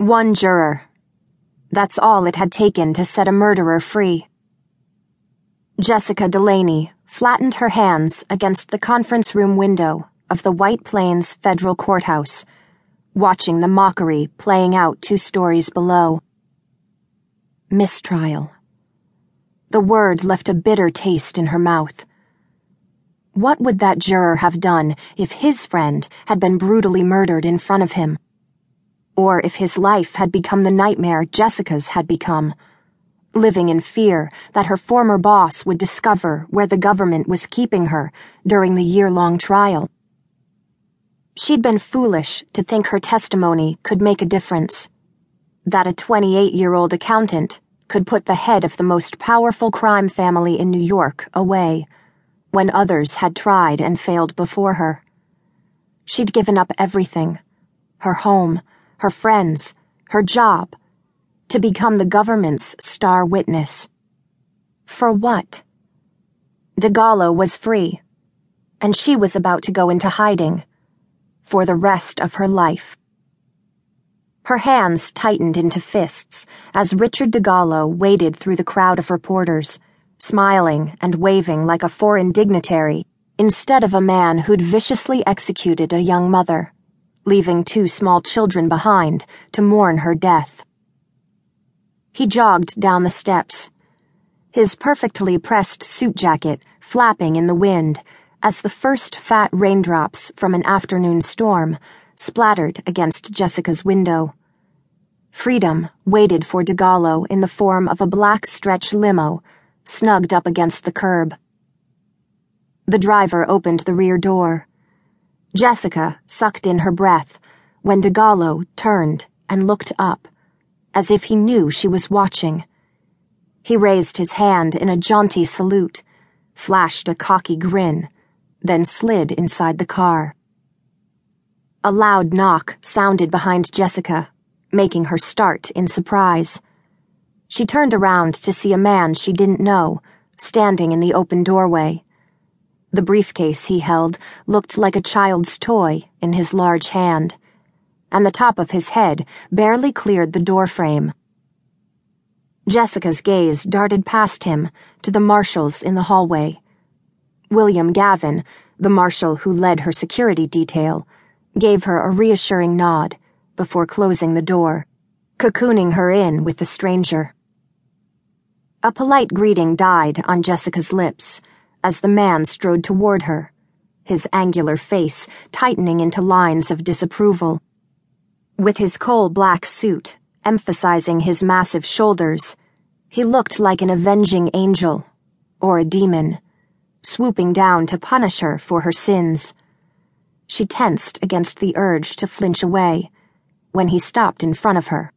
One juror. That's all it had taken to set a murderer free. Jessica Delaney flattened her hands against the conference room window of the White Plains Federal Courthouse, watching the mockery playing out two stories below. Mistrial. The word left a bitter taste in her mouth. What would that juror have done if his friend had been brutally murdered in front of him? Or if his life had become the nightmare Jessica's had become, living in fear that her former boss would discover where the government was keeping her during the year long trial. She'd been foolish to think her testimony could make a difference, that a 28 year old accountant could put the head of the most powerful crime family in New York away when others had tried and failed before her. She'd given up everything her home her friends, her job, to become the government's star witness. For what? DeGallo was free, and she was about to go into hiding for the rest of her life. Her hands tightened into fists as Richard DeGallo waded through the crowd of reporters, smiling and waving like a foreign dignitary instead of a man who'd viciously executed a young mother leaving two small children behind to mourn her death. He jogged down the steps, his perfectly pressed suit jacket flapping in the wind as the first fat raindrops from an afternoon storm splattered against Jessica's window. Freedom waited for DeGallo in the form of a black stretch limo, snugged up against the curb. The driver opened the rear door. Jessica sucked in her breath when DeGallo turned and looked up, as if he knew she was watching. He raised his hand in a jaunty salute, flashed a cocky grin, then slid inside the car. A loud knock sounded behind Jessica, making her start in surprise. She turned around to see a man she didn't know, standing in the open doorway. The briefcase he held looked like a child's toy in his large hand, and the top of his head barely cleared the doorframe. Jessica's gaze darted past him to the marshals in the hallway. William Gavin, the marshal who led her security detail, gave her a reassuring nod before closing the door, cocooning her in with the stranger. A polite greeting died on Jessica's lips as the man strode toward her, his angular face tightening into lines of disapproval. With his coal black suit emphasizing his massive shoulders, he looked like an avenging angel, or a demon, swooping down to punish her for her sins. She tensed against the urge to flinch away when he stopped in front of her.